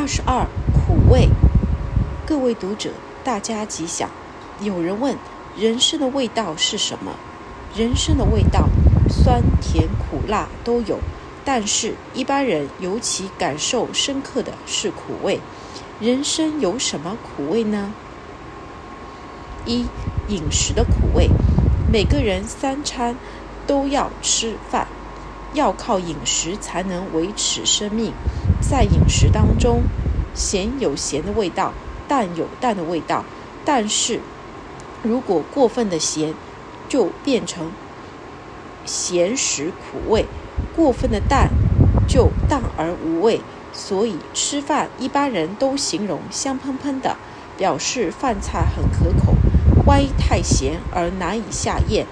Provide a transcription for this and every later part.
二十二，苦味。各位读者，大家吉祥。有人问：人生的味道是什么？人生的味道，酸甜苦辣都有，但是一般人尤其感受深刻的是苦味。人生有什么苦味呢？一、饮食的苦味。每个人三餐都要吃饭。要靠饮食才能维持生命，在饮食当中，咸有咸的味道，淡有淡的味道。但是，如果过分的咸，就变成咸食苦味；过分的淡，就淡而无味。所以，吃饭一般人都形容香喷喷的，表示饭菜很可口；万一太咸而难以下咽，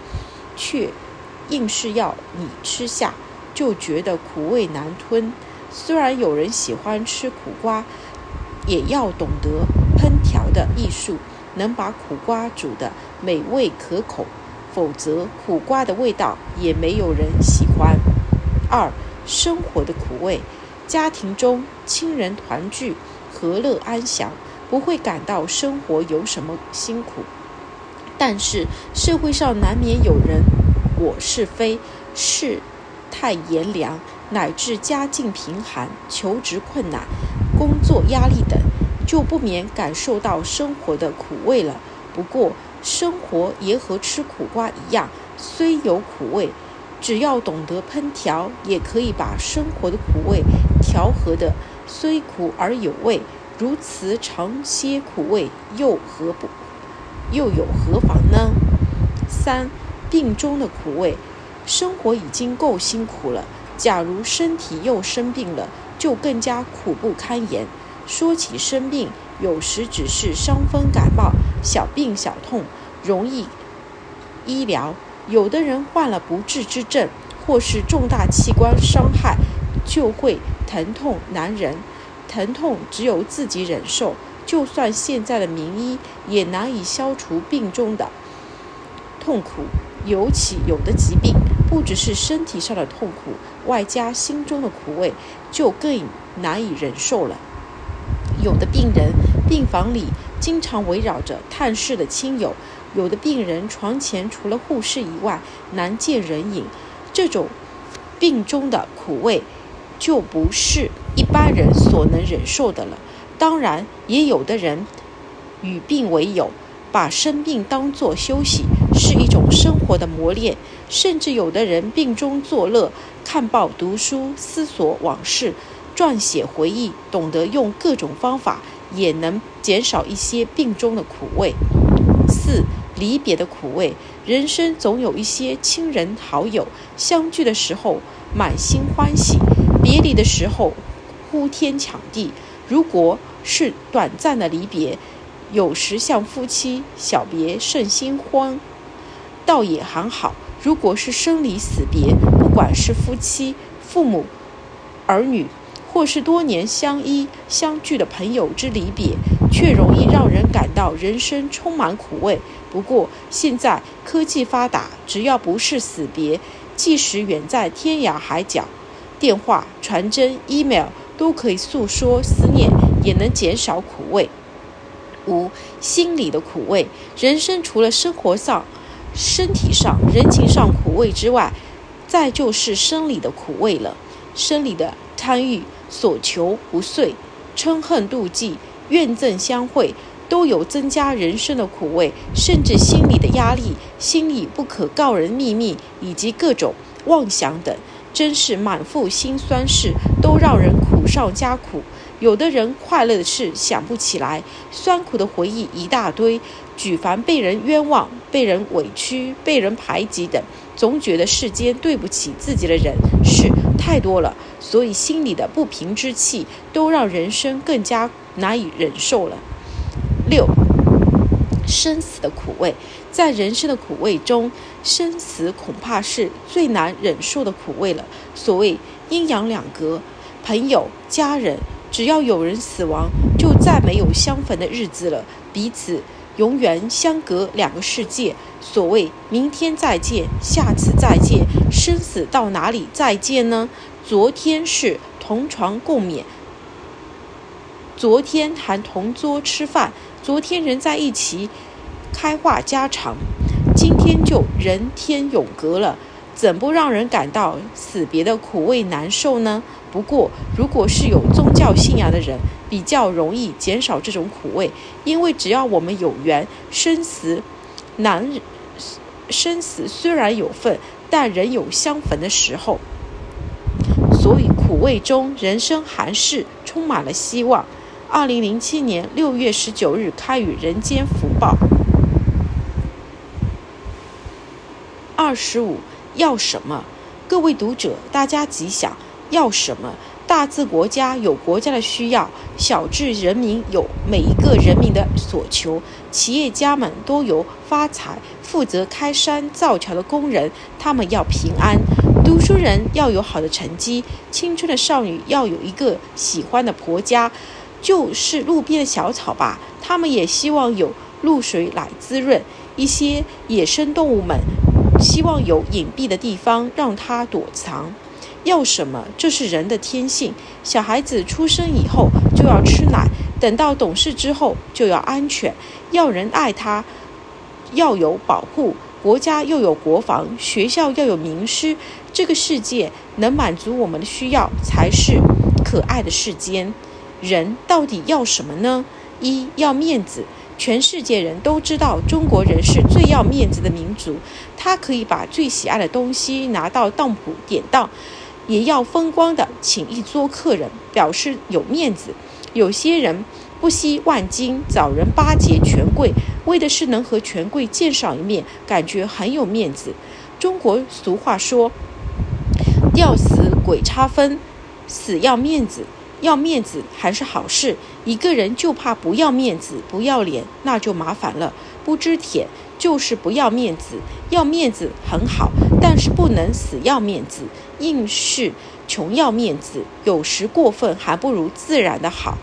却硬是要你吃下。就觉得苦味难吞。虽然有人喜欢吃苦瓜，也要懂得烹调的艺术，能把苦瓜煮得美味可口，否则苦瓜的味道也没有人喜欢。二、生活的苦味，家庭中亲人团聚，和乐安详，不会感到生活有什么辛苦。但是社会上难免有人我是非，世态炎凉，乃至家境贫寒、求职困难、工作压力等，就不免感受到生活的苦味了。不过，生活也和吃苦瓜一样，虽有苦味，只要懂得烹调，也可以把生活的苦味调和得虽苦而有味。如此尝些苦味，又何不，又有何妨呢？三，病中的苦味。生活已经够辛苦了，假如身体又生病了，就更加苦不堪言。说起生病，有时只是伤风感冒、小病小痛，容易医疗；有的人患了不治之症，或是重大器官伤害，就会疼痛难忍。疼痛只有自己忍受，就算现在的名医也难以消除病中的痛苦。尤其有的疾病，不只是身体上的痛苦，外加心中的苦味，就更难以忍受了。有的病人病房里经常围绕着探视的亲友，有的病人床前除了护士以外难见人影。这种病中的苦味，就不是一般人所能忍受的了。当然，也有的人与病为友，把生病当作休息。是一种生活的磨练，甚至有的人病中作乐，看报、读书、思索往事、撰写回忆，懂得用各种方法，也能减少一些病中的苦味。四、离别的苦味，人生总有一些亲人好友，相聚的时候满心欢喜，别离的时候呼天抢地。如果是短暂的离别，有时像夫妻小别胜新婚。倒也还好，如果是生离死别，不管是夫妻、父母、儿女，或是多年相依相聚的朋友之离别，却容易让人感到人生充满苦味。不过现在科技发达，只要不是死别，即使远在天涯海角，电话、传真、email 都可以诉说思念，也能减少苦味。五、心理的苦味，人生除了生活上。身体上、人情上苦味之外，再就是生理的苦味了。生理的贪欲、所求不遂、嗔恨妒忌、怨憎相会，都有增加人生的苦味。甚至心理的压力、心里不可告人秘密，以及各种妄想等，真是满腹辛酸事，都让人苦上加苦。有的人快乐的事想不起来，酸苦的回忆一大堆。举凡被人冤枉、被人委屈、被人排挤等，总觉得世间对不起自己的人事太多了，所以心里的不平之气都让人生更加难以忍受了。六，生死的苦味，在人生的苦味中，生死恐怕是最难忍受的苦味了。所谓阴阳两隔，朋友、家人，只要有人死亡，就再没有相逢的日子了，彼此。永远相隔两个世界。所谓明天再见，下次再见，生死到哪里再见呢？昨天是同床共勉，昨天还同桌吃饭，昨天人在一起开话家常，今天就人天永隔了，怎不让人感到死别的苦味难受呢？不过，如果是有宗教信仰的人，比较容易减少这种苦味，因为只要我们有缘，生死难，生死虽然有份，但仍有相逢的时候。所以苦味中，人生还是充满了希望。二零零七年六月十九日开于《人间福报》。二十五，要什么？各位读者，大家吉祥。要什么？大至国家有国家的需要，小至人民有每一个人民的所求。企业家们都有发财，负责开山造桥的工人，他们要平安；读书人要有好的成绩，青春的少女要有一个喜欢的婆家，就是路边的小草吧，他们也希望有露水来滋润。一些野生动物们希望有隐蔽的地方让它躲藏。要什么？这是人的天性。小孩子出生以后就要吃奶，等到懂事之后就要安全，要人爱他，要有保护，国家要有国防，学校要有名师。这个世界能满足我们的需要，才是可爱的世间。人到底要什么呢？一要面子。全世界人都知道，中国人是最要面子的民族。他可以把最喜爱的东西拿到当铺典当。也要风光的请一桌客人，表示有面子。有些人不惜万金找人巴结权贵，为的是能和权贵见上一面，感觉很有面子。中国俗话说：“吊死鬼差分，死要面子。”要面子还是好事。一个人就怕不要面子、不要脸，那就麻烦了。不知舔就是不要面子，要面子很好。但是不能死要面子，硬是穷要面子，有时过分还不如自然的好。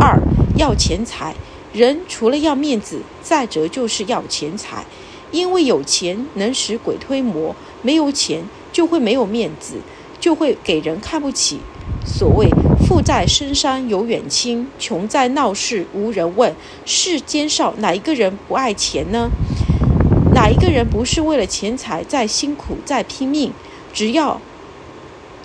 二要钱财，人除了要面子，再者就是要钱财，因为有钱能使鬼推磨，没有钱就会没有面子，就会给人看不起。所谓富在深山有远亲，穷在闹市无人问。世间上哪一个人不爱钱呢？哪一个人不是为了钱财在辛苦在拼命？只要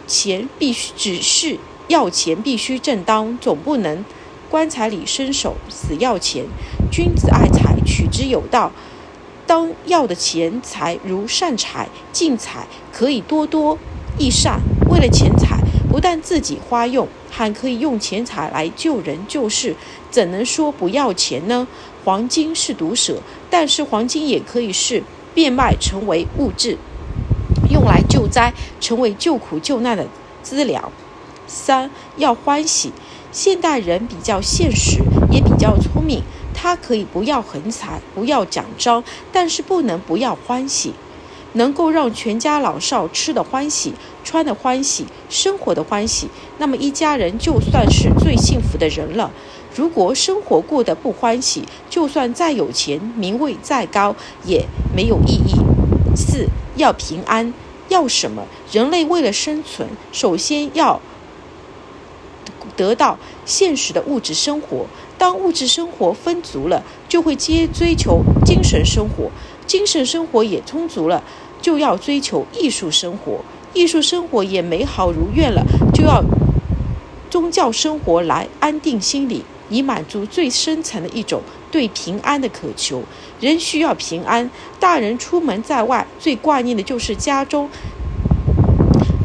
钱必须，只是要钱必须正当，总不能棺材里伸手死要钱。君子爱财，取之有道。当要的钱财如善财，进财可以多多益善。为了钱财，不但自己花用，还可以用钱财来救人救世，怎能说不要钱呢？黄金是毒蛇，但是黄金也可以是变卖成为物质，用来救灾，成为救苦救难的资粮。三要欢喜，现代人比较现实，也比较聪明，他可以不要横财，不要奖章，但是不能不要欢喜。能够让全家老少吃的欢喜、穿的欢喜、生活的欢喜，那么一家人就算是最幸福的人了。如果生活过得不欢喜，就算再有钱、名位再高，也没有意义。四要平安，要什么？人类为了生存，首先要得到现实的物质生活。当物质生活丰足了，就会接追求精神生活。精神生活也充足了，就要追求艺术生活；艺术生活也美好如愿了，就要宗教生活来安定心理，以满足最深层的一种对平安的渴求。人需要平安，大人出门在外最挂念的就是家中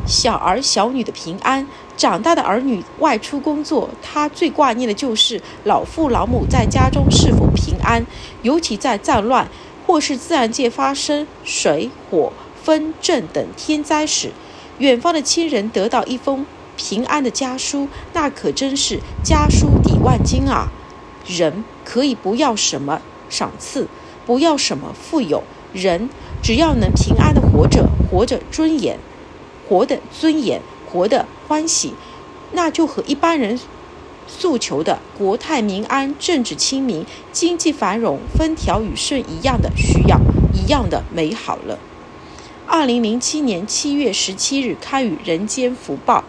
小儿小女的平安；长大的儿女外出工作，他最挂念的就是老父老母在家中是否平安，尤其在战乱。或是自然界发生水火风震等天灾时，远方的亲人得到一封平安的家书，那可真是家书抵万金啊！人可以不要什么赏赐，不要什么富有，人只要能平安的活着，活着尊严，活得尊严，活得欢喜，那就和一般人。诉求的国泰民安、政治清明、经济繁荣、风调雨顺一样的需要，一样的美好了。二零零七年七月十七日刊于《人间福报》。